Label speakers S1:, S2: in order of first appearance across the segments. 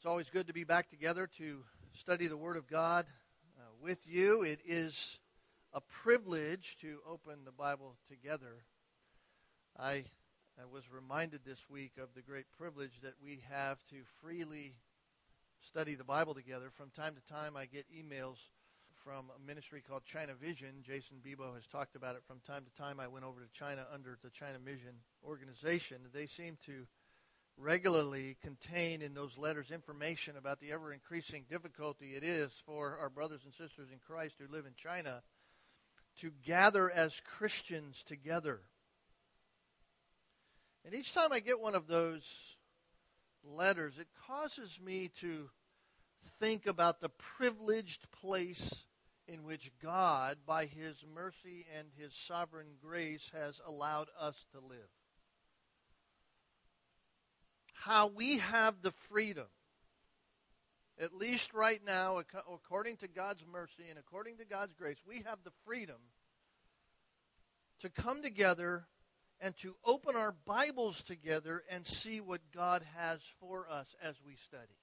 S1: It's always good to be back together to study the Word of God uh, with you. It is a privilege to open the Bible together. I, I was reminded this week of the great privilege that we have to freely study the Bible together. From time to time, I get emails from a ministry called China Vision. Jason Bebo has talked about it from time to time. I went over to China under the China Vision organization. They seem to regularly contain in those letters information about the ever increasing difficulty it is for our brothers and sisters in Christ who live in China to gather as Christians together. And each time I get one of those letters, it causes me to think about the privileged place in which God, by His mercy and His sovereign grace, has allowed us to live how we have the freedom, at least right now, according to God's mercy and according to God's grace, we have the freedom to come together and to open our Bibles together and see what God has for us as we study.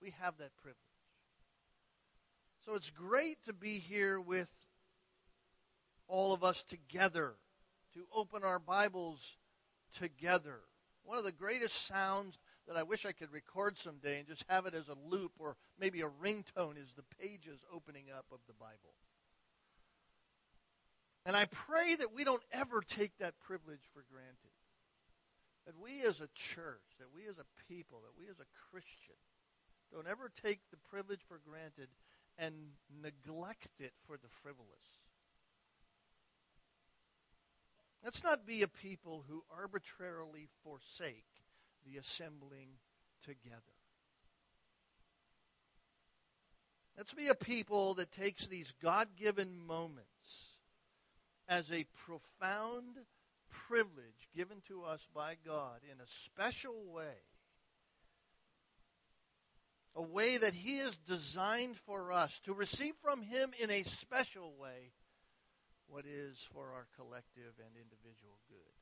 S1: We have that privilege. So it's great to be here with all of us together, to open our Bibles together. One of the greatest sounds that I wish I could record someday and just have it as a loop or maybe a ringtone is the pages opening up of the Bible. And I pray that we don't ever take that privilege for granted. That we as a church, that we as a people, that we as a Christian don't ever take the privilege for granted and neglect it for the frivolous. Let's not be a people who arbitrarily forsake the assembling together. Let's be a people that takes these God given moments as a profound privilege given to us by God in a special way. A way that He has designed for us to receive from Him in a special way what is for our collective and individual good.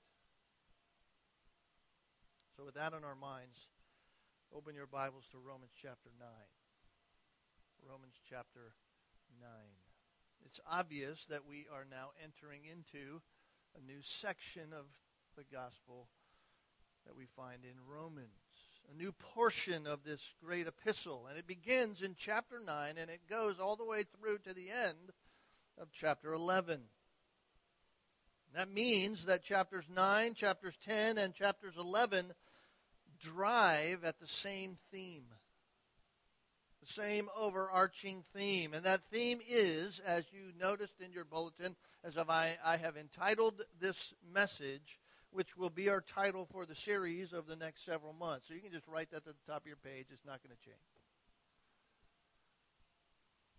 S1: So, with that in our minds, open your Bibles to Romans chapter 9. Romans chapter 9. It's obvious that we are now entering into a new section of the gospel that we find in Romans, a new portion of this great epistle. And it begins in chapter 9 and it goes all the way through to the end of chapter 11. That means that chapters 9, chapters 10, and chapters 11 drive at the same theme. The same overarching theme. And that theme is, as you noticed in your bulletin, as of I, I have entitled this message, which will be our title for the series of the next several months. So you can just write that at the top of your page. It's not going to change.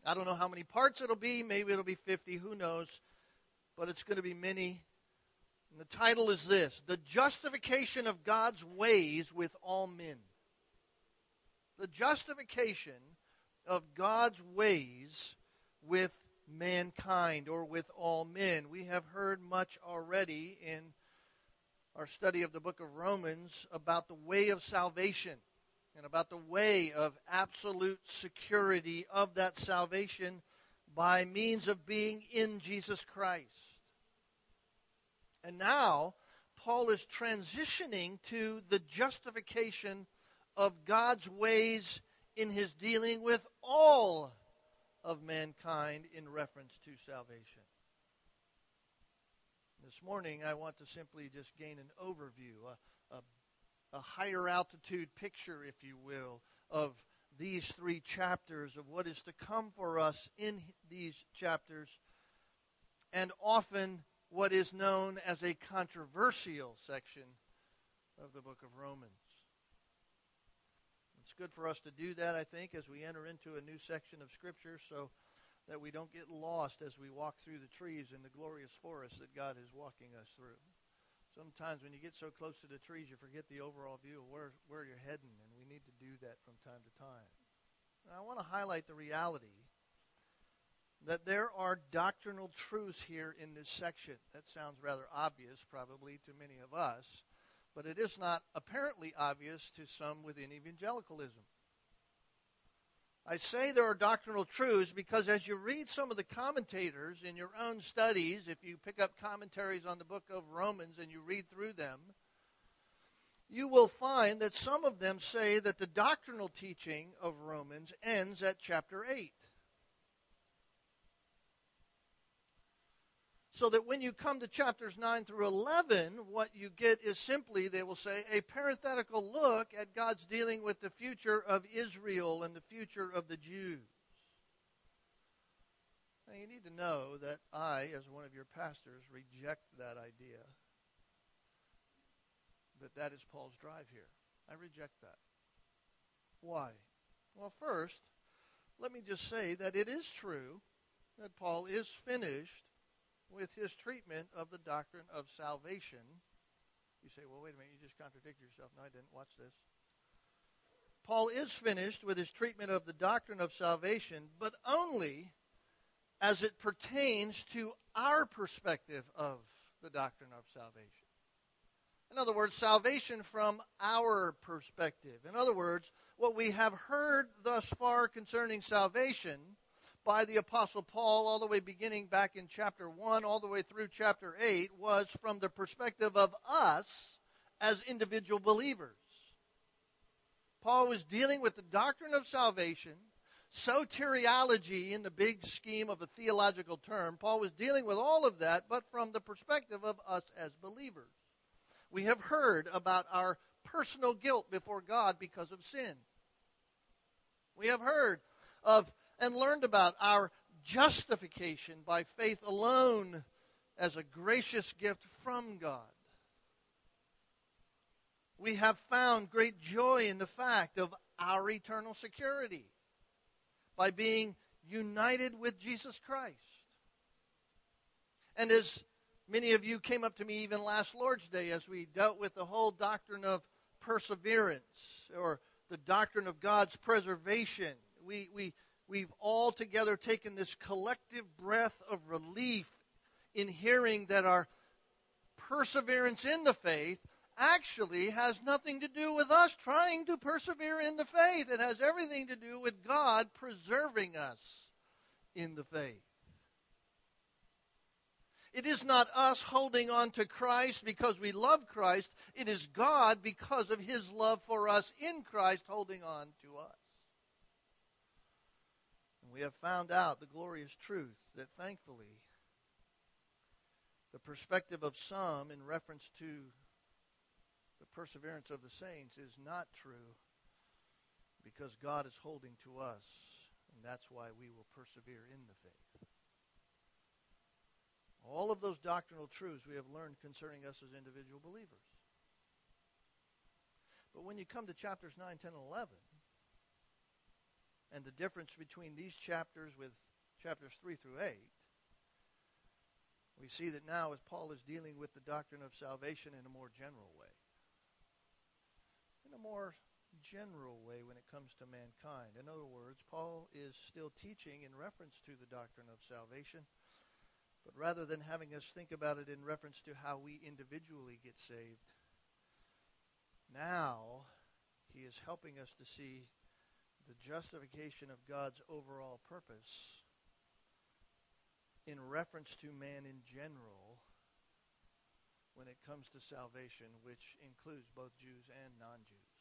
S1: I don't know how many parts it'll be. Maybe it'll be 50. Who knows? but it's going to be many. And the title is this The Justification of God's Ways with All Men. The justification of God's ways with mankind or with all men. We have heard much already in our study of the book of Romans about the way of salvation and about the way of absolute security of that salvation by means of being in Jesus Christ. And now, Paul is transitioning to the justification of God's ways in his dealing with all of mankind in reference to salvation. This morning, I want to simply just gain an overview, a, a, higher altitude picture, if you will, of these three chapters, of what is to come for us in these chapters, and often what is known as a controversial section of the book of Romans. It's good for us to do that, I think, as we enter into a new section of Scripture so that we don't get lost as we walk through the trees in the glorious forest that God is walking us through. Sometimes when you get so close to the trees, you forget the overall view of where, where you're heading, and we need to do that from time to time. I want to highlight the reality that there are doctrinal truths here in this section. That sounds rather obvious, probably, to many of us, but it is not apparently obvious to some within evangelicalism. I say there are doctrinal truths because as you read some of the commentators in your own studies, if you pick up commentaries on the book of Romans and you read through them, you will find that some of them say that the doctrinal teaching of Romans ends at chapter 8. So that when you come to chapters 9 through 11, what you get is simply, they will say, a parenthetical look at God's dealing with the future of Israel and the future of the Jews. Now, you need to know that I, as one of your pastors, reject that idea that that is Paul's drive here. I reject that. Why? Well, first, let me just say that it is true that Paul is finished with his treatment of the doctrine of salvation. You say, well, wait a minute, you just contradicted yourself. No, I didn't. Watch this. Paul is finished with his treatment of the doctrine of salvation, but only as it pertains to our perspective of the doctrine of salvation. In other words, salvation from our perspective. In other words, what we have heard thus far concerning salvation by the Apostle Paul, all the way beginning back in chapter 1, all the way through chapter 8, was from the perspective of us as individual believers. Paul was dealing with the doctrine of salvation, soteriology in the big scheme of a theological term. Paul was dealing with all of that, but from the perspective of us as believers. We have heard about our personal guilt before God because of sin. We have heard of and learned about our justification by faith alone as a gracious gift from God. We have found great joy in the fact of our eternal security by being united with Jesus Christ. And as Many of you came up to me even last Lord's Day as we dealt with the whole doctrine of perseverance or the doctrine of God's preservation. We, we, we've all together taken this collective breath of relief in hearing that our perseverance in the faith actually has nothing to do with us trying to persevere in the faith. It has everything to do with God preserving us in the faith. It is not us holding on to Christ because we love Christ. It is God because of his love for us in Christ holding on to us. We have found out the glorious truth that thankfully the perspective of some in reference to the perseverance of the saints is not true because God is holding to us, and that's why we will persevere in the faith. All of those doctrinal truths we have learned concerning us as individual believers. But when you come to chapters 9, 10, and 11, and the difference between these chapters with chapters 3 through 8, we see that now as Paul is dealing with the doctrine of salvation in a more general way. In a more general way when it comes to mankind. In other words, Paul is still teaching in reference to the doctrine of salvation but rather than having us think about it in reference to how we individually get saved, now he is helping us to see the justification of God's overall purpose in reference to man in general when it comes to salvation, which includes both Jews and non-Jews.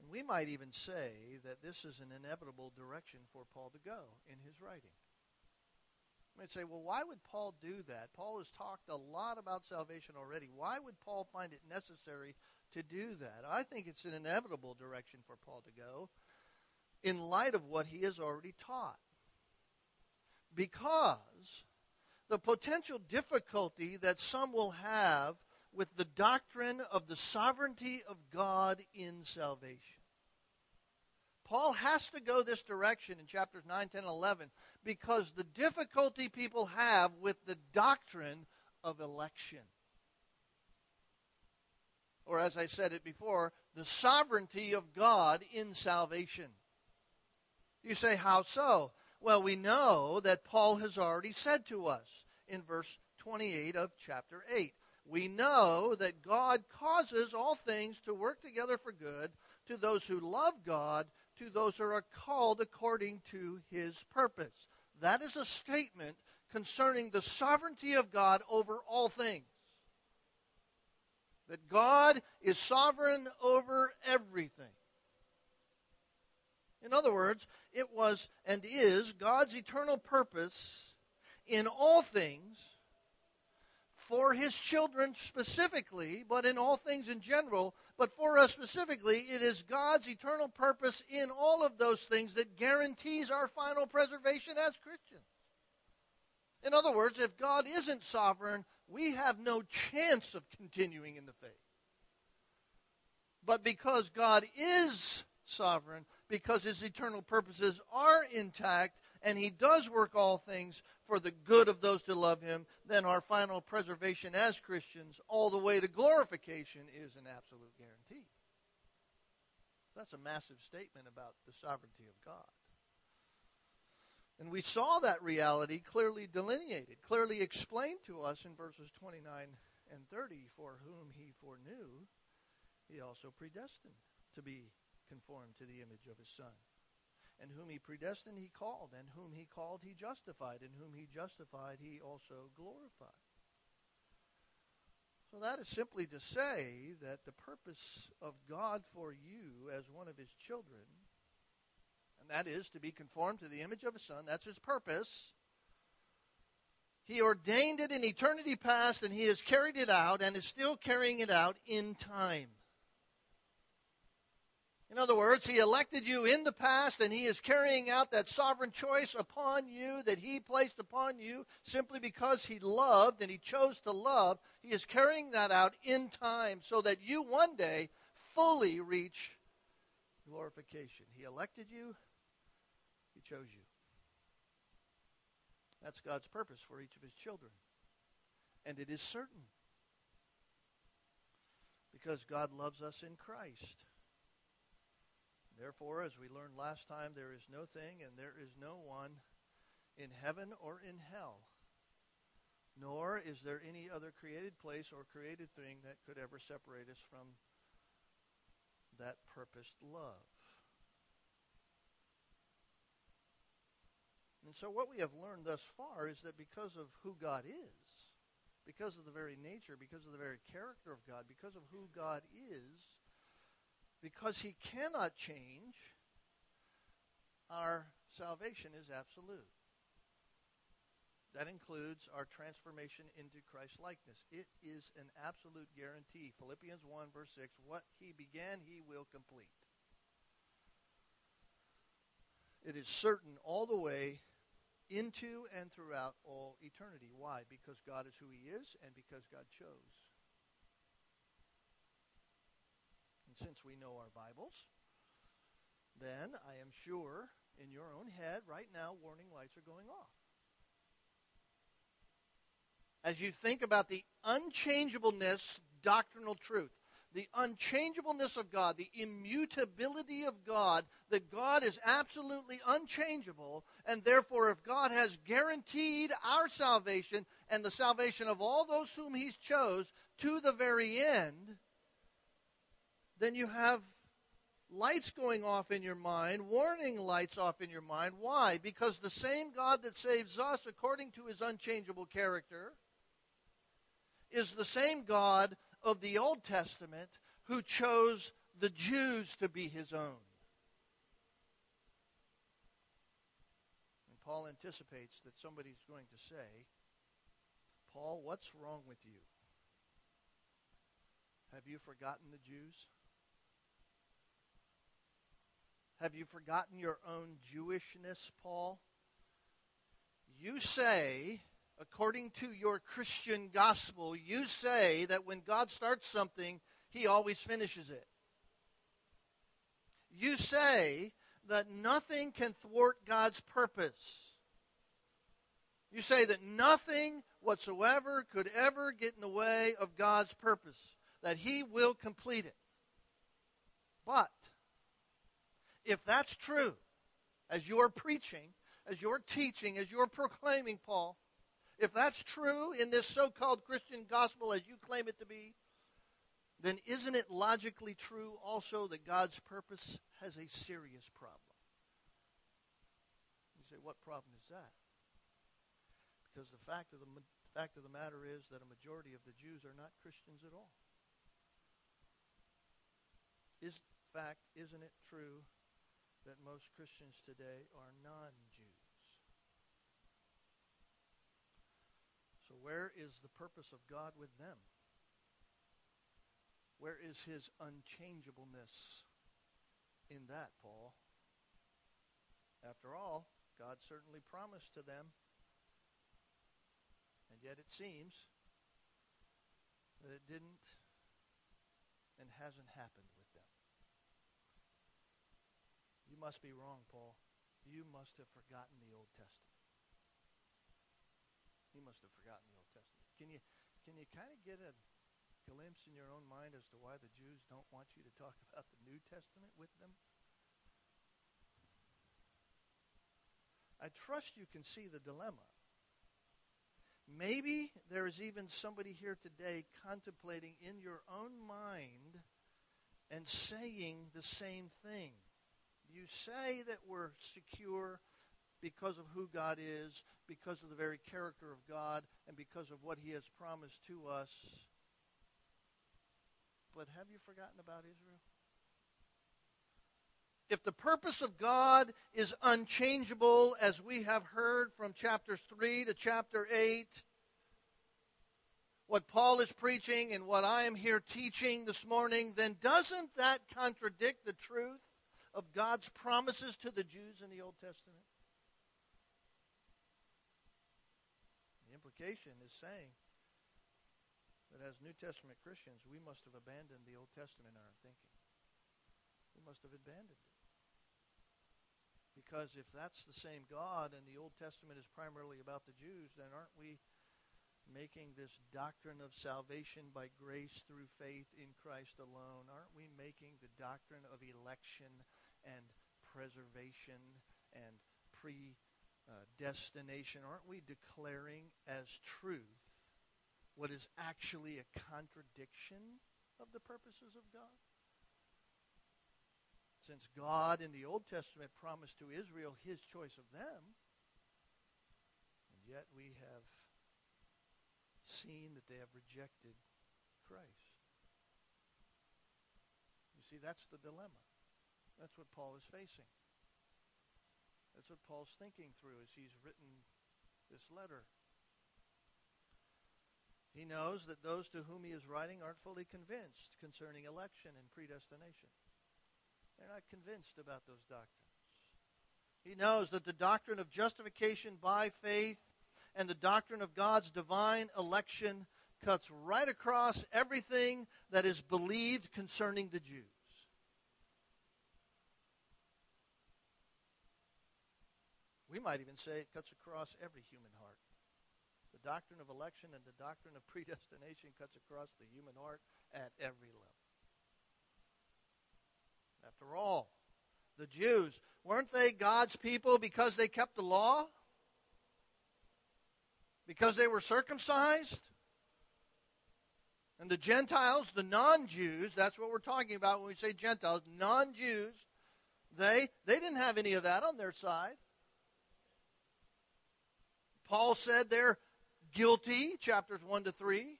S1: And we might even say that this is an inevitable direction for Paul to go in his writing might say, well, why would Paul do that? Paul has talked a lot about salvation already. Why would Paul find it necessary to do that? I think it's an inevitable direction for Paul to go in light of what he has already taught. Because the potential difficulty that some will have with the doctrine of the sovereignty of God in salvation. Paul has to go this direction in chapters 9, 10, 11 because the difficulty people have with the doctrine of election. Or, as I said it before, the sovereignty of God in salvation. You say, how so? Well, we know that Paul has already said to us in verse 28 of chapter 8. We know that God causes all things to work together for good to those who love God, to those who are called according to his purpose. That is a statement concerning the sovereignty of God over all things. That God is sovereign over everything. In other words, it was and is God's eternal purpose in all things for his children specifically, but in all things in general. But for us specifically, it is God's eternal purpose in all of those things that guarantees our final preservation as Christians. In other words, if God isn't sovereign, we have no chance of continuing in the faith. But because God is sovereign, because his eternal purposes are intact, and he does work all things for the good of those to love him, then our final preservation as Christians, all the way to glorification, is an absolute guarantee. That's a massive statement about the sovereignty of God. And we saw that reality clearly delineated, clearly explained to us in verses 29 and 30 for whom he foreknew, he also predestined to be conformed to the image of his Son. And whom he predestined, he called. And whom he called, he justified. And whom he justified, he also glorified. So that is simply to say that the purpose of God for you as one of his children, that is to be conformed to the image of his Son, that's his purpose. He ordained it in eternity past, and he has carried it out and is still carrying it out in time. In other words, He elected you in the past, and He is carrying out that sovereign choice upon you that He placed upon you simply because He loved and He chose to love. He is carrying that out in time so that you one day fully reach glorification. He elected you, chose you. That's God's purpose for each of His children. And it is certain because God loves us in Christ. Therefore, as we learned last time, there is no thing and there is no one in heaven or in hell, nor is there any other created place or created thing that could ever separate us from that purposed love. And so, what we have learned thus far is that because of who God is, because of the very nature, because of the very character of God, because of who God is, because he cannot change, our salvation is absolute. That includes our transformation into Christ likeness. It is an absolute guarantee. Philippians 1, verse 6 What he began, he will complete. It is certain all the way into and throughout all eternity. Why? Because God is who he is and because God chose. And since we know our Bibles, then I am sure in your own head right now warning lights are going off. As you think about the unchangeableness, doctrinal truth, the unchangeableness of God, the immutability of God, that God is absolutely unchangeable, and therefore, if God has guaranteed our salvation and the salvation of all those whom He's chose to the very end, then you have lights going off in your mind, warning lights off in your mind. Why? Because the same God that saves us according to his unchangeable character is the same God of the Old Testament who chose the Jews to be his own. And Paul anticipates that somebody's going to say, Paul, what's wrong with you? Have you forgotten the Jews? Have you forgotten your own Jewishness, Paul? You say, according to your Christian gospel, you say that when God starts something, he always finishes it. You say that nothing can thwart God's purpose. You say that nothing whatsoever could ever get in the way of God's purpose, that He will complete it. But if that's true, as you're preaching, as you're teaching, as you're proclaiming, Paul, if that's true in this so called Christian gospel as you claim it to be, then isn't it logically true also that God's purpose has a serious problem? You say, what problem is that? Because the fact of the fact of the matter is that a majority of the Jews are not Christians at all. Is fact, isn't it true that most Christians today are non-Jews? So where is the purpose of God with them? Where is his unchangeableness in that, Paul? After all, God certainly promised to them, and yet it seems that it didn't and hasn't happened with them. You must be wrong, Paul. You must have forgotten the Old Testament. Must have forgotten the Old Testament. Can you can you kind of get a glimpse in your own mind as to why the Jews don't want you to talk about the New Testament with them? I trust you can see the dilemma. Maybe there is even somebody here today contemplating in your own mind and saying the same thing. You say that we're secure because of who God is, because of the very character of God, and because of what He has promised to us. But have you forgotten about Israel? If the purpose of God is unchangeable, as we have heard from chapters 3 to chapter 8, what Paul is preaching and what I am here teaching this morning, then doesn't that contradict the truth of God's promises to the Jews in the Old Testament? The implication is saying that as New Testament Christians, we must have abandoned the Old Testament in our thinking. We must have abandoned it. Because if that's the same God and the Old Testament is primarily about the Jews, then aren't we making this doctrine of salvation by grace through faith in Christ alone? Aren't we making the doctrine of election and preservation and Uh, predestination? Aren't we declaring as truth what is actually a contradiction of the purposes of God? Since God in the Old Testament promised to Israel his choice of them, and yet we have seen that they have rejected Christ. You see, that's the dilemma. That's what Paul is facing. That's what Paul's thinking through as he's written this letter. He knows that those to whom he is writing aren't fully convinced concerning election and predestination. They're not convinced about those doctrines. He knows that the doctrine of justification by faith and the doctrine of God's divine election cuts right across everything that is believed concerning the Jews. We might even say it cuts across every human heart. The doctrine of election and the doctrine of predestination cuts across the human heart at every level. After all, the Jews, weren't they God's people because they kept the law? Because they were circumcised? And the Gentiles, the non-Jews, that's what we're talking about when we say Gentiles, non-Jews, they they didn't have any of that on their side. Paul said they're guilty, chapters 1 to 3.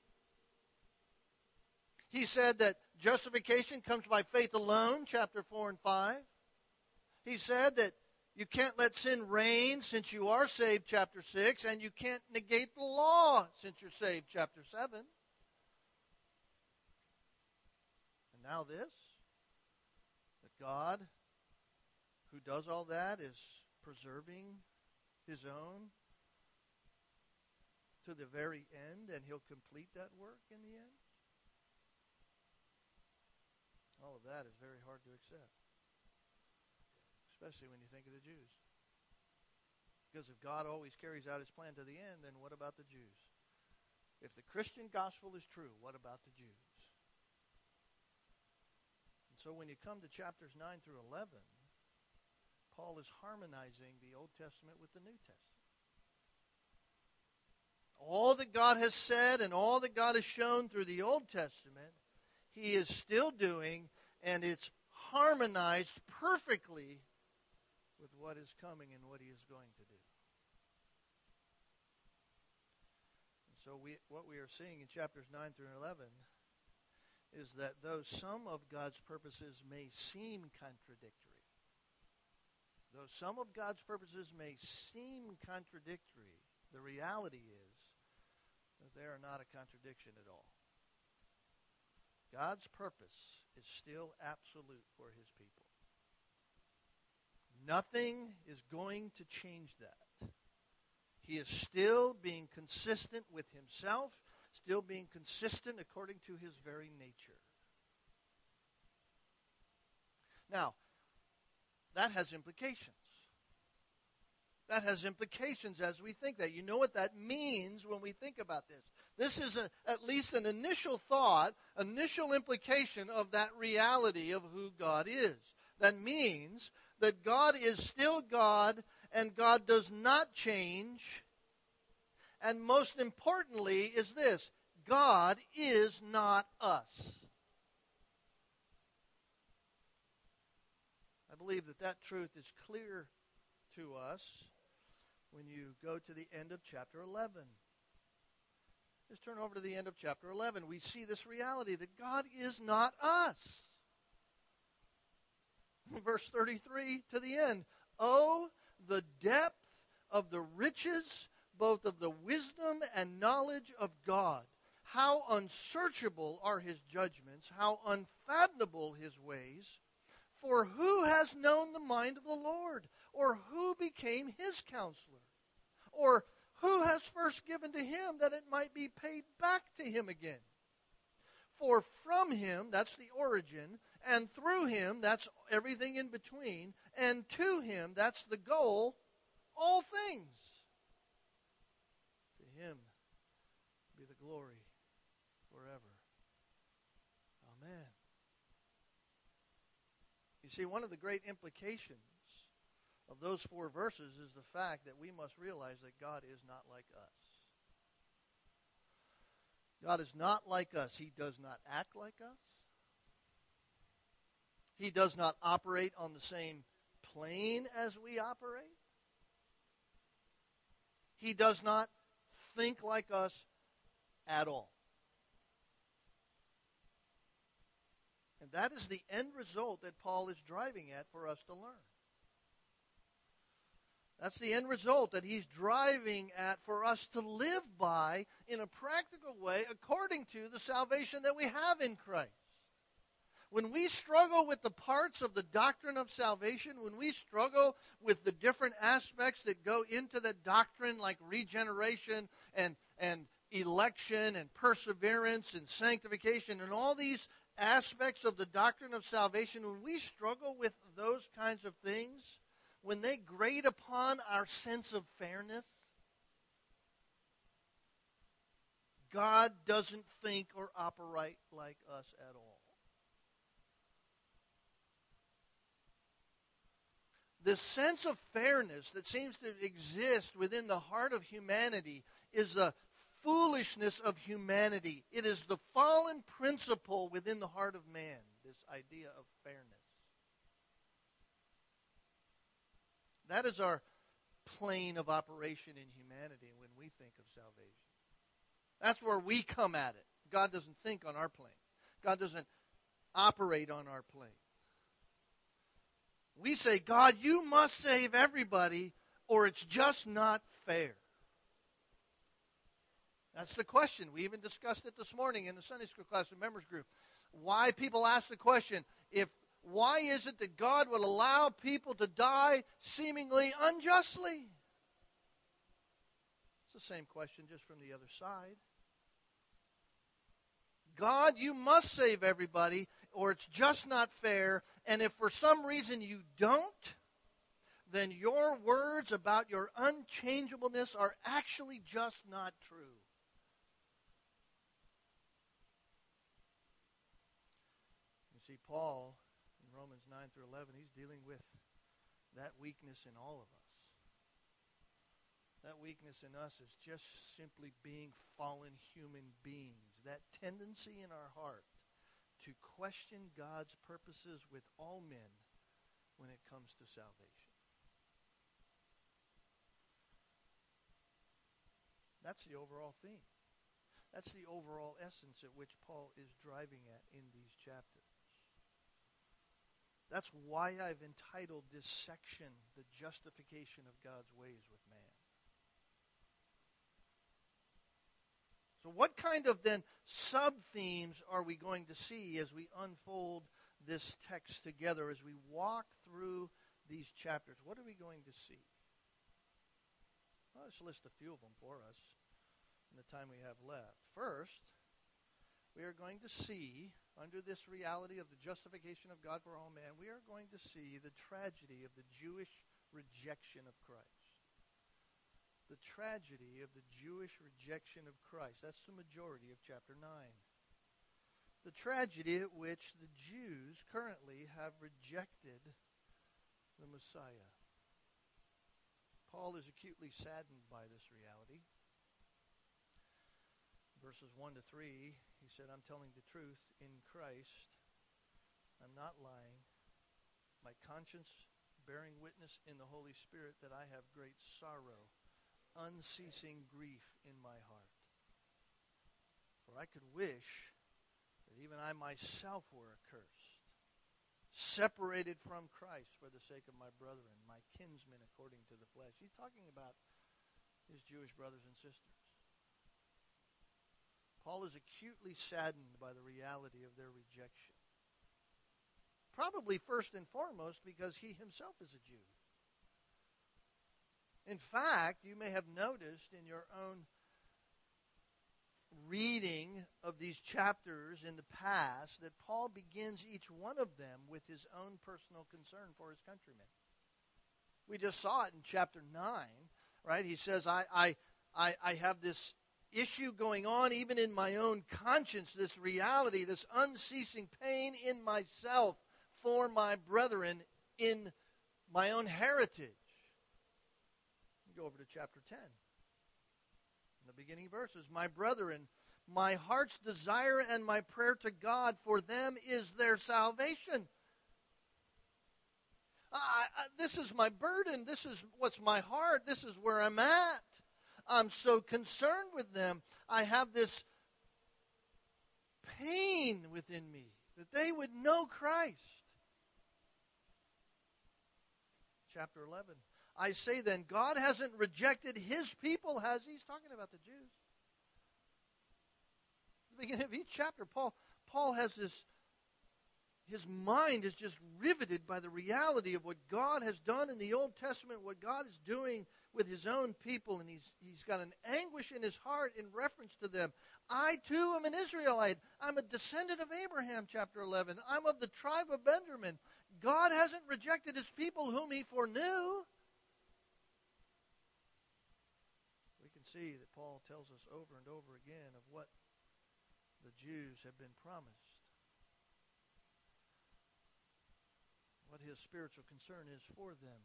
S1: He said that justification comes by faith alone, chapter 4 and 5. He said that you can't let sin reign since you are saved, chapter 6, and you can't negate the law since you're saved, chapter 7. And now this that God, who does all that, is preserving his own to the very end and he'll complete that work in the end? All of that is very hard to accept, especially when you think of the Jews. Because if God always carries out his plan to the end, then what about the Jews? If the Christian gospel is true, what about the Jews? And so when you come to chapters 9 through 11, Paul is harmonizing the Old Testament with the New Testament all that God has said and all that God has shown through the Old Testament he is still doing, and it's harmonized perfectly with what is coming and what he is going to do. And so we, what we are seeing in chapters 9 through 11 is that though some of God's purposes may seem contradictory, though some of God's purposes may seem contradictory, the reality they are not a contradiction at all. God's purpose is still absolute for his people. Nothing is going to change that. He is still being consistent with himself still being consistent according to his very nature. Now, that has implications. That has implications as we think that. You know what that means when we think about this. This is a, at least an initial thought, initial implication of that reality of who God is. That means that God is still God and God does not change and most importantly, is this God is not us. I believe that that truth is clear to us when you go to the end of chapter 11. Let's turn over to the end of chapter 11. We see this reality that God is not us. Verse 33 to the end. Oh, the depth of the riches both of the wisdom and knowledge of God. How unsearchable are his judgments, how unfathomable his ways. For who has known the mind of the Lord? Or who became his counselor? Or who has first given to him that it might be paid back to him again? For from him, that's the origin, and through him, that's everything in between, and to him, that's the goal, all things To him be the glory forever. Amen. You see, one of the great implications of those four verses is the fact that we must realize that God is not like us. God is not like us. He does not act like us. He does not operate on the same plane as we operate. He does not think like us at all. And that is the end result that Paul is driving at for us to learn. That's the end result that he's driving at for us to live by in a practical way according to the salvation that we have in Christ. When we struggle with the parts of the doctrine of salvation, when we struggle with the different aspects that go into the doctrine, like regeneration and, and election and perseverance and sanctification and all these aspects of the doctrine of salvation, when we struggle with those kinds of things, when they grate upon our sense of fairness, God doesn't think or operate like us at all. this sense of fairness that seems to exist within the heart of humanity is the foolishness of humanity. It is the fallen principle within the heart of man, this idea of fairness. That is our plane of operation in humanity when we think of salvation. That's where we come at it. God doesn't think on our plane. God doesn't operate on our plane we say, God, you must save everybody, or it's just not fair. That's the question. We even discussed it this morning in the Sunday school class and members group. Why people ask the question, if why is it that God would allow people to die seemingly unjustly? It's the same question just from the other side. God, you must save everybody, or it's just not fair. And if for some reason you don't, then your words about your unchangeableness are actually just not true. You see, Paul 9 through 11, he's dealing with that weakness in all of us. That weakness in us is just simply being fallen human beings. That tendency in our heart to question God's purposes with all men when it comes to salvation. That's the overall theme. That's the overall essence at which Paul is driving at in these chapters. That's why I've entitled this section, The Justification of God's Ways with Man. So, what kind of then sub themes are we going to see as we unfold this text together, as we walk through these chapters? What are we going to see? Well, let's list a few of them for us in the time we have left. First, we are going to see, under this reality of the justification of God for all man, we are going to see the tragedy of the Jewish rejection of Christ. The tragedy of the Jewish rejection of Christ. That's the majority of chapter 9. The tragedy at which the Jews currently have rejected the Messiah. Paul is acutely saddened by this reality. Verses 1 to 3, he said, I'm telling the truth in Christ. I'm not lying. My conscience bearing witness in the Holy Spirit that I have great sorrow, unceasing grief in my heart. For I could wish that even I myself were accursed separated from Christ for the sake of my brethren, my kinsmen according to the flesh. He's talking about his Jewish brothers and sisters. Paul is acutely saddened by the reality of their rejection. Probably first and foremost because he himself is a Jew. In fact, you may have noticed in your own reading of these chapters in the past that Paul begins each one of them with his own personal concern for his countrymen. We just saw it in chapter 9, right? He says, I, I, I, I have this issue going on even in my own conscience, this reality, this unceasing pain in myself for my brethren in my own heritage. Go over to chapter 10 the beginning verses. My brethren, my heart's desire and my prayer to God for them is their salvation. I, I, this is my burden. This is what's my heart. This is where I'm at. I'm so concerned with them. I have this pain within me that they would know Christ. Chapter 11. I say then, God hasn't rejected his people, has he? He's talking about the Jews. At the beginning of each chapter, Paul, Paul has this, his mind is just riveted by the reality of what God has done in the Old Testament, what God is doing with his own people, and he's, he's got an anguish in his heart in reference to them. I too am an Israelite. I'm a descendant of Abraham, chapter 11. I'm of the tribe of Benjamin. God hasn't rejected his people whom he foreknew. We can see that Paul tells us over and over again of what the Jews have been promised. What his spiritual concern is for them.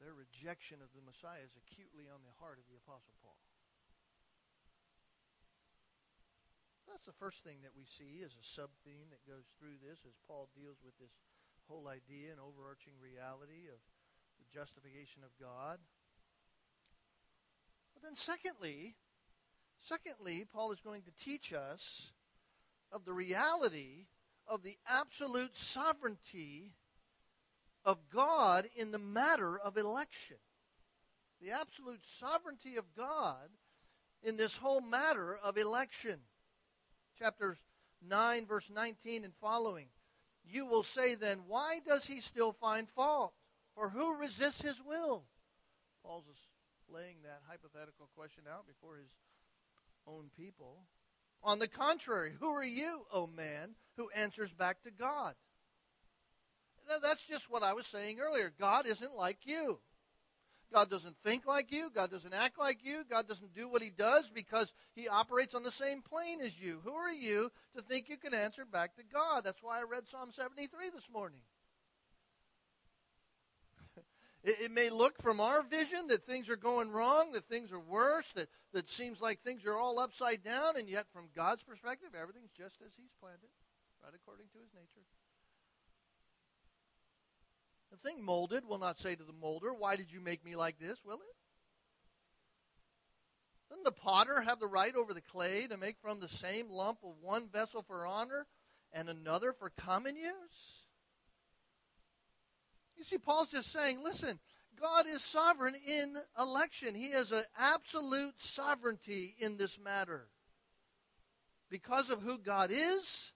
S1: Their rejection of the Messiah is acutely on the heart of the Apostle Paul. That's the first thing that we see as a sub theme that goes through this as Paul deals with this whole idea and overarching reality of the justification of God. But then secondly, secondly, Paul is going to teach us of the reality of the absolute sovereignty of God in the matter of election. The absolute sovereignty of God in this whole matter of election. Chapters 9, verse 19 and following. You will say then, why does he still find fault? For who resists his will? Paul's laying that hypothetical question out before his own people. On the contrary, who are you, O oh man, who answers back to God? That's just what I was saying earlier. God isn't like you. God doesn't think like you. God doesn't act like you. God doesn't do what he does because he operates on the same plane as you. Who are you to think you can answer back to God? That's why I read Psalm 73 this morning. It, it, may look from our vision that things are going wrong, that things are worse, that, that seems like things are all upside down, and yet from God's perspective, everything's just as He's planned it, right according to His nature. Thing molded will not say to the molder, Why did you make me like this? Will it? Doesn't the potter have the right over the clay to make from the same lump of one vessel for honor and another for common use? You see, Paul's just saying, listen, God is sovereign in election. He has an absolute sovereignty in this matter. Because of who God is,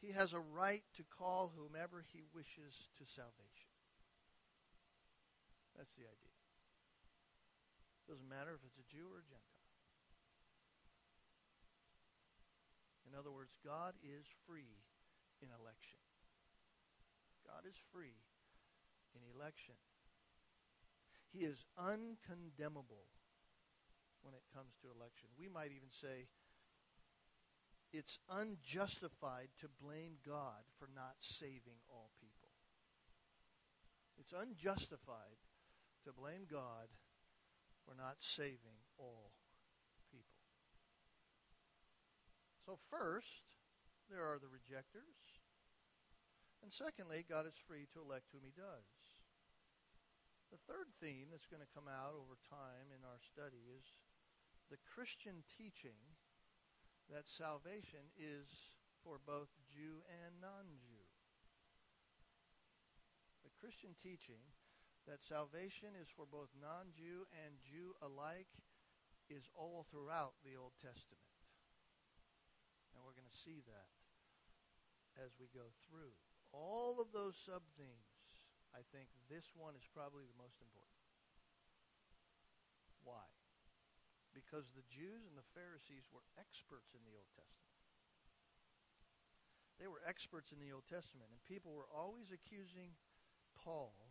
S1: he has a right to call whomever he wishes to salvation. That's the idea. Doesn't matter if it's a Jew or a Gentile. In other words, God is free in election. God is free in election. He is uncondemnable when it comes to election. We might even say it's unjustified to blame God for not saving all people. It's unjustified to blame God for not saving all people. So, first, there are the rejectors. And secondly, God is free to elect whom he does. The third theme that's going to come out over time in our study is the Christian teaching that salvation is for both Jew and non Jew. The Christian teaching that salvation is for both non Jew and Jew alike is all throughout the Old Testament. And we're going to see that as we go through. All of those sub themes, I think this one is probably the most important. Why? Because the Jews and the Pharisees were experts in the Old Testament. They were experts in the Old Testament, and people were always accusing Paul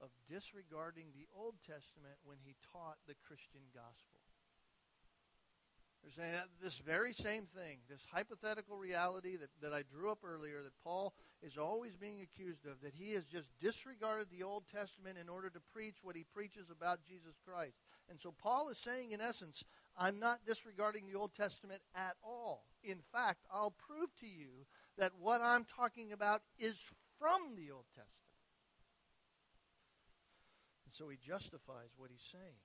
S1: of disregarding the Old Testament when he taught the Christian gospel. They're saying this very same thing, this hypothetical reality that, that I drew up earlier, that Paul is always being accused of, that he has just disregarded the Old Testament in order to preach what he preaches about Jesus Christ. And so Paul is saying, in essence, I'm not disregarding the Old Testament at all. In fact, I'll prove to you that what I'm talking about is from the Old Testament. So he justifies what he's saying.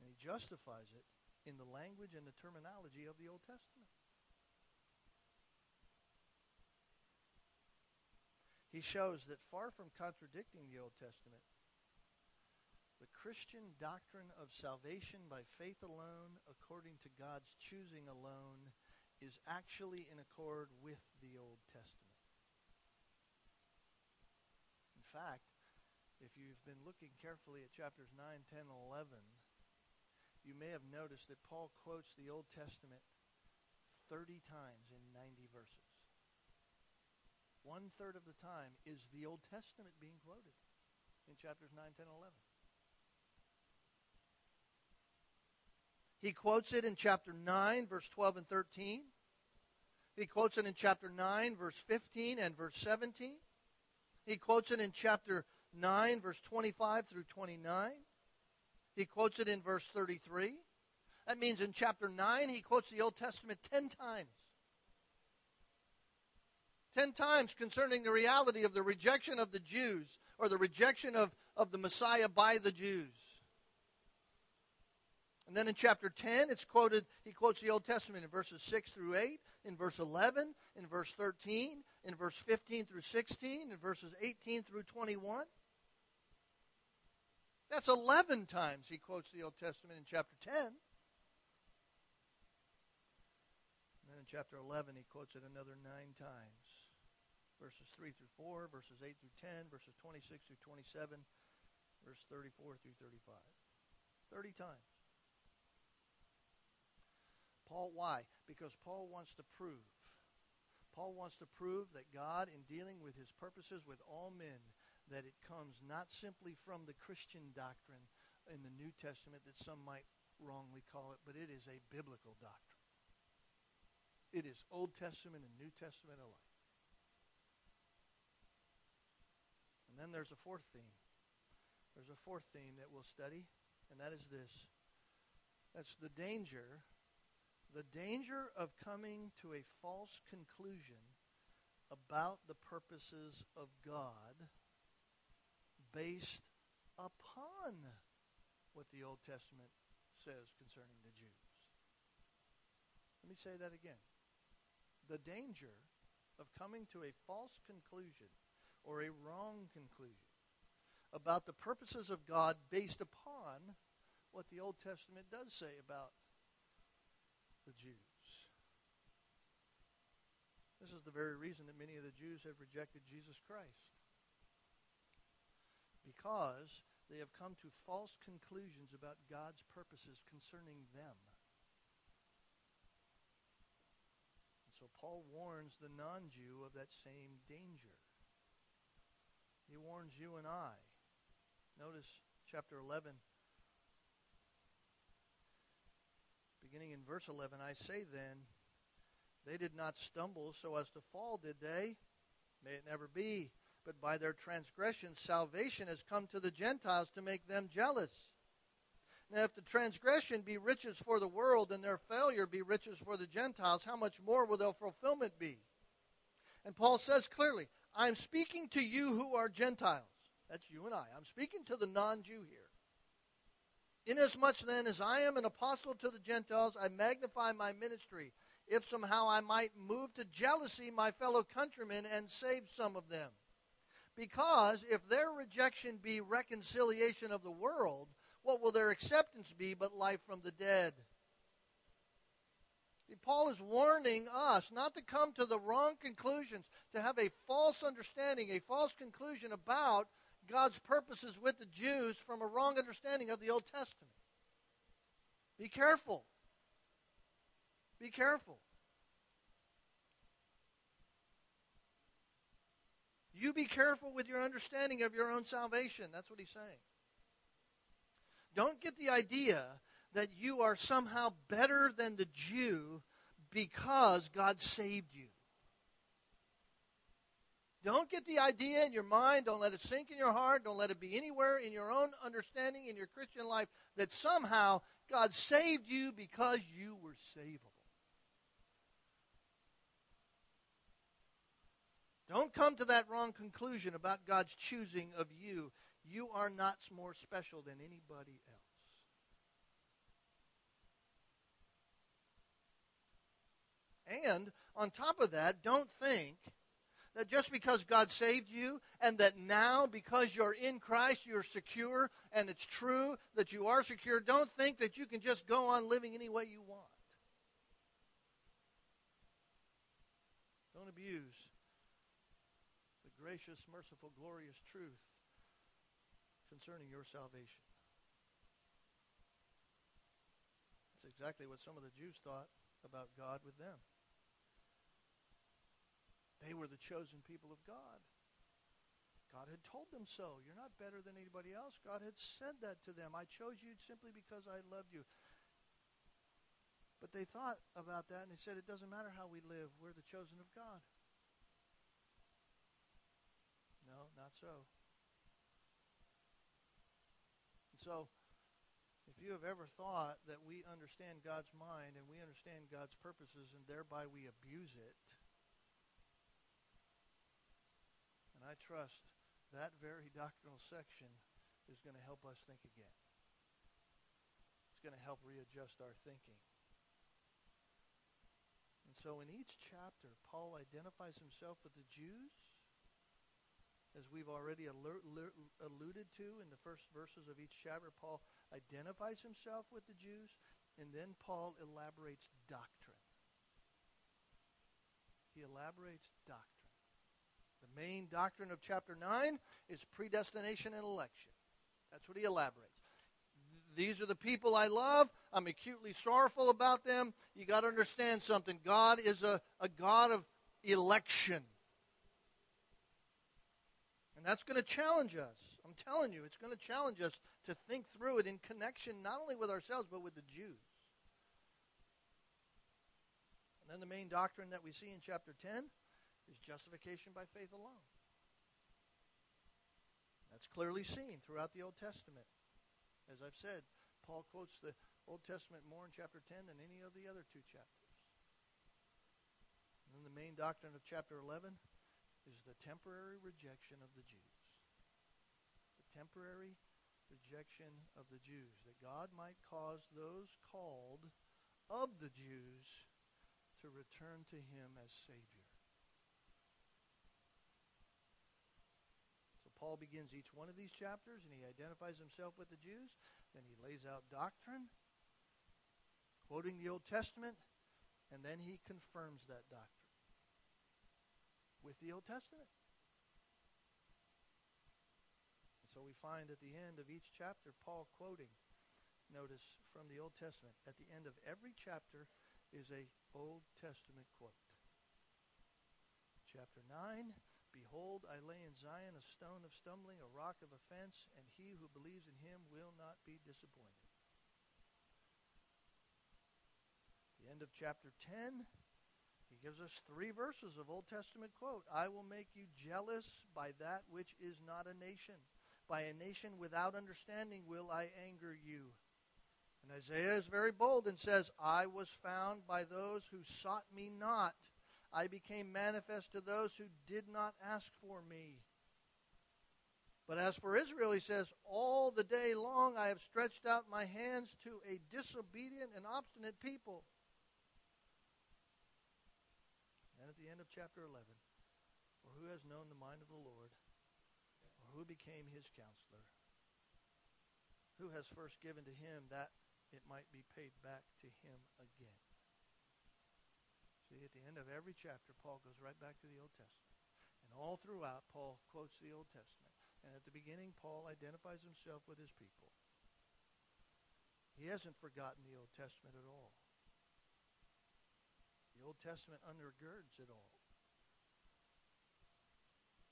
S1: And he justifies it in the language and the terminology of the Old Testament. He shows that far from contradicting the Old Testament, the Christian doctrine of salvation by faith alone, according to God's choosing alone, is actually in accord with the Old Testament. In fact, if you've been looking carefully at chapters 9, 10, and 11, you may have noticed that Paul quotes the Old Testament 30 times in 90 verses. One third of the time is the Old Testament being quoted in chapters 9, 10, and 11. He quotes it in chapter 9, verse 12 and 13. He quotes it in chapter 9, verse 15 and verse 17. He quotes it in chapter 9, verse 25 through 29. He quotes it in verse 33. That means in chapter 9, he quotes the Old Testament 10 times. 10 times concerning the reality of the rejection of the Jews or the rejection of, of the Messiah by the Jews. And then in chapter 10, it's quoted, he quotes the Old Testament in verses 6 through 8, in verse 11, in verse 13, in verse 15 through 16, in verses 18 through 21. That's 11 times he quotes the Old Testament in chapter 10. And then in chapter 11, he quotes it another nine times. Verses 3 through 4, verses 8 through 10, verses 26 through 27, verse 34 through 35. 30 times. Paul, why? Because Paul wants to prove. Paul wants to prove that God, in dealing with his purposes with all men, that it comes not simply from the Christian doctrine in the New Testament that some might wrongly call it, but it is a biblical doctrine. It is Old Testament and New Testament alike. And then there's a fourth theme. There's a fourth theme that we'll study, and that is this. That's the danger, the danger of coming to a false conclusion about the purposes of God based upon what the Old Testament says concerning the Jews. Let me say that again. The danger of coming to a false conclusion or a wrong conclusion about the purposes of God based upon what the Old Testament does say about the Jews. This is the very reason that many of the Jews have rejected Jesus Christ. Because they have come to false conclusions about God's purposes concerning them. And so Paul warns the non Jew of that same danger. He warns you and I. Notice chapter 11, beginning in verse 11. I say then, they did not stumble so as to fall, did they? May it never be. But by their transgression, salvation has come to the Gentiles to make them jealous. Now, if the transgression be riches for the world and their failure be riches for the Gentiles, how much more will their fulfillment be? And Paul says clearly, I'm speaking to you who are Gentiles. That's you and I. I'm speaking to the non Jew here. Inasmuch then as I am an apostle to the Gentiles, I magnify my ministry if somehow I might move to jealousy my fellow countrymen and save some of them. Because if their rejection be reconciliation of the world, what will their acceptance be but life from the dead? Paul is warning us not to come to the wrong conclusions, to have a false understanding, a false conclusion about God's purposes with the Jews from a wrong understanding of the Old Testament. Be careful. Be careful. You be careful with your understanding of your own salvation. That's what he's saying. Don't get the idea that you are somehow better than the Jew because God saved you. Don't get the idea in your mind, don't let it sink in your heart, don't let it be anywhere in your own understanding in your Christian life that somehow God saved you because you were savable. Don't come to that wrong conclusion about God's choosing of you. You are not more special than anybody else. And on top of that, don't think that just because God saved you and that now because you're in Christ you're secure and it's true that you are secure, don't think that you can just go on living any way you want. Don't abuse gracious, merciful, glorious truth concerning your salvation. That's exactly what some of the Jews thought about God with them. They were the chosen people of God. God had told them so. You're not better than anybody else. God had said that to them. I chose you simply because I loved you. But they thought about that and they said, it doesn't matter how we live. We're the chosen of God. Not so. And so, if you have ever thought that we understand God's mind and we understand God's purposes and thereby we abuse it, and I trust that very doctrinal section is going to help us think again. It's going to help readjust our thinking. And so in each chapter, Paul identifies himself with the Jews as we've already alluded to in the first verses of each chapter, Paul identifies himself with the Jews, and then Paul elaborates doctrine. He elaborates doctrine. The main doctrine of chapter 9 is predestination and election. That's what he elaborates. These are the people I love. I'm acutely sorrowful about them. You got to understand something. God is a, a God of election. And that's going to challenge us. I'm telling you, it's going to challenge us to think through it in connection not only with ourselves, but with the Jews. And then the main doctrine that we see in chapter 10 is justification by faith alone. That's clearly seen throughout the Old Testament. As I've said, Paul quotes the Old Testament more in chapter 10 than any of the other two chapters. And then the main doctrine of chapter 11 is the temporary rejection of the Jews. The temporary rejection of the Jews. That God might cause those called of the Jews to return to him as Savior. So Paul begins each one of these chapters and he identifies himself with the Jews. Then he lays out doctrine, quoting the Old Testament, and then he confirms that doctrine with the Old Testament. so we find at the end of each chapter Paul quoting, notice, from the Old Testament. At the end of every chapter is a Old Testament quote. Chapter 9 Behold, I lay in Zion a stone of stumbling, a rock of offense, and he who believes in him will not be disappointed. The end of chapter 10 he gives us three verses of Old Testament quote. I will make you jealous by that which is not a nation. By a nation without understanding will I anger you. And Isaiah is very bold and says, I was found by those who sought me not. I became manifest to those who did not ask for me. But as for Israel, he says, All the day long I have stretched out my hands to a disobedient and obstinate people. And at the end of chapter 11, or who has known the mind of the Lord, or who became his counselor? Who has first given to him that it might be paid back to him again? See, at the end of every chapter, Paul goes right back to the Old Testament. And all throughout, Paul quotes the Old Testament. And at the beginning, Paul identifies himself with his people. He hasn't forgotten the Old Testament at all. The Old Testament undergirds it all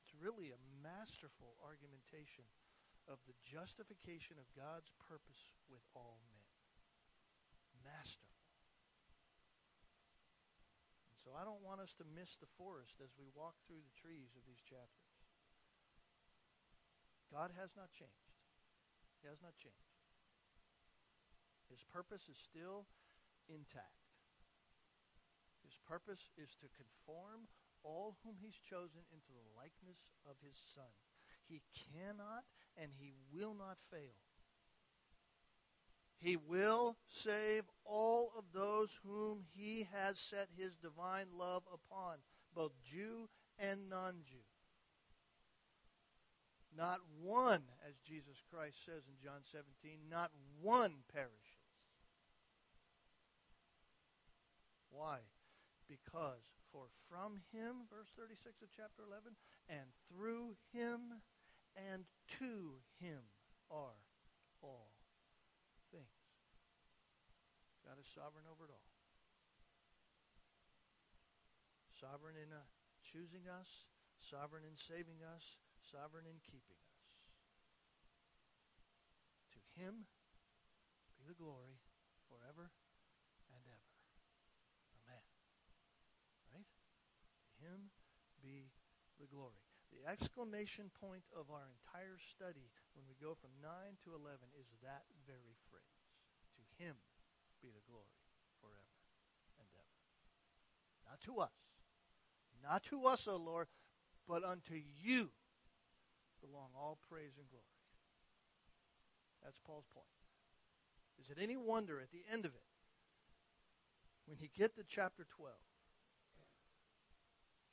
S1: It's really a masterful argumentation of the justification of God's purpose with all men. Masterful. And so I don't want us to miss the forest as we walk through the trees of these chapters. God has not changed. He has not changed. His purpose is still intact. His purpose is to conform all whom he's chosen into the likeness of his Son. He cannot and he will not fail. He will save all of those whom he has set his divine love upon, both Jew and non Jew. Not one, as Jesus Christ says in John 17, not one perishes. Why? Because for from him, verse 36 of chapter 11, and through him and to him are all things. God is sovereign over it all. Sovereign in uh, choosing us, sovereign in saving us, sovereign in keeping us. To him be the glory forever him be the glory. The exclamation point of our entire study when we go from 9 to 11 is that very phrase. To him be the glory forever and ever. Not to us. Not to us, O Lord, but unto you belong all praise and glory. That's Paul's point. Is it any wonder at the end of it, when he get to chapter 12,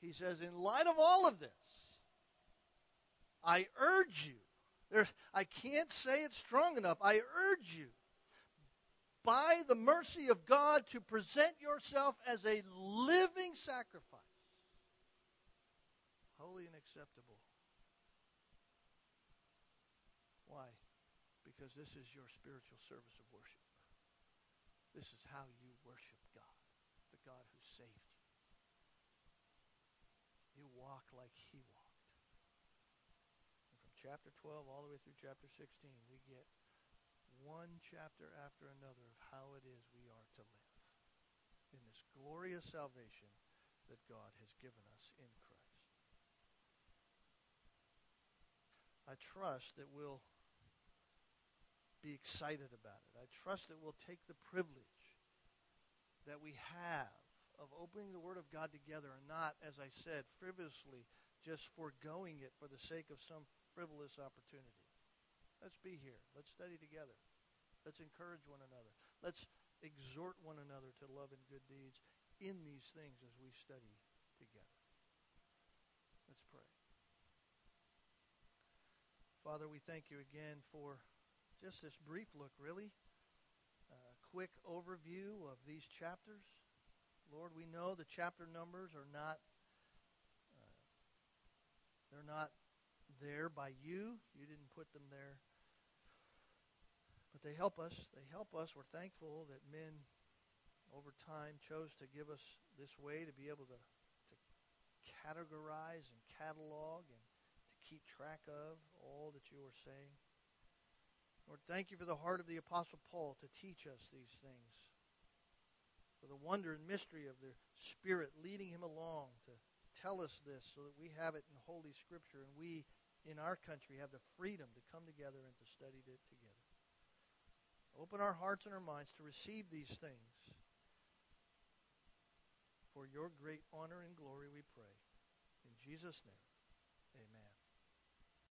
S1: he says, in light of all of this, I urge you. There's, I can't say it strong enough. I urge you, by the mercy of God, to present yourself as a living sacrifice, holy and acceptable. Why? Because this is your spiritual service of worship. This is how you worship God, the God who saved you. You walk like he walked. And from chapter 12 all the way through chapter 16, we get one chapter after another of how it is we are to live in this glorious salvation that God has given us in Christ. I trust that we'll be excited about it. I trust that we'll take the privilege that we have of opening the Word of God together and not, as I said, frivolously just foregoing it for the sake of some frivolous opportunity. Let's be here. Let's study together. Let's encourage one another. Let's exhort one another to love and good deeds in these things as we study together. Let's pray. Father, we thank you again for just this brief look, really. A quick overview of these chapters. Lord, we know the chapter numbers are not uh, they're not there by you. You didn't put them there. But they help us. They help us. We're thankful that men over time chose to give us this way to be able to, to categorize and catalog and to keep track of all that you are saying. Lord, thank you for the heart of the Apostle Paul to teach us these things, for the wonder and mystery of the Spirit leading him along to tell us this so that we have it in Holy Scripture and we in our country have the freedom to come together and to study it together. Open our hearts and our minds to receive these things. For your great honor and glory, we pray. In Jesus' name, amen.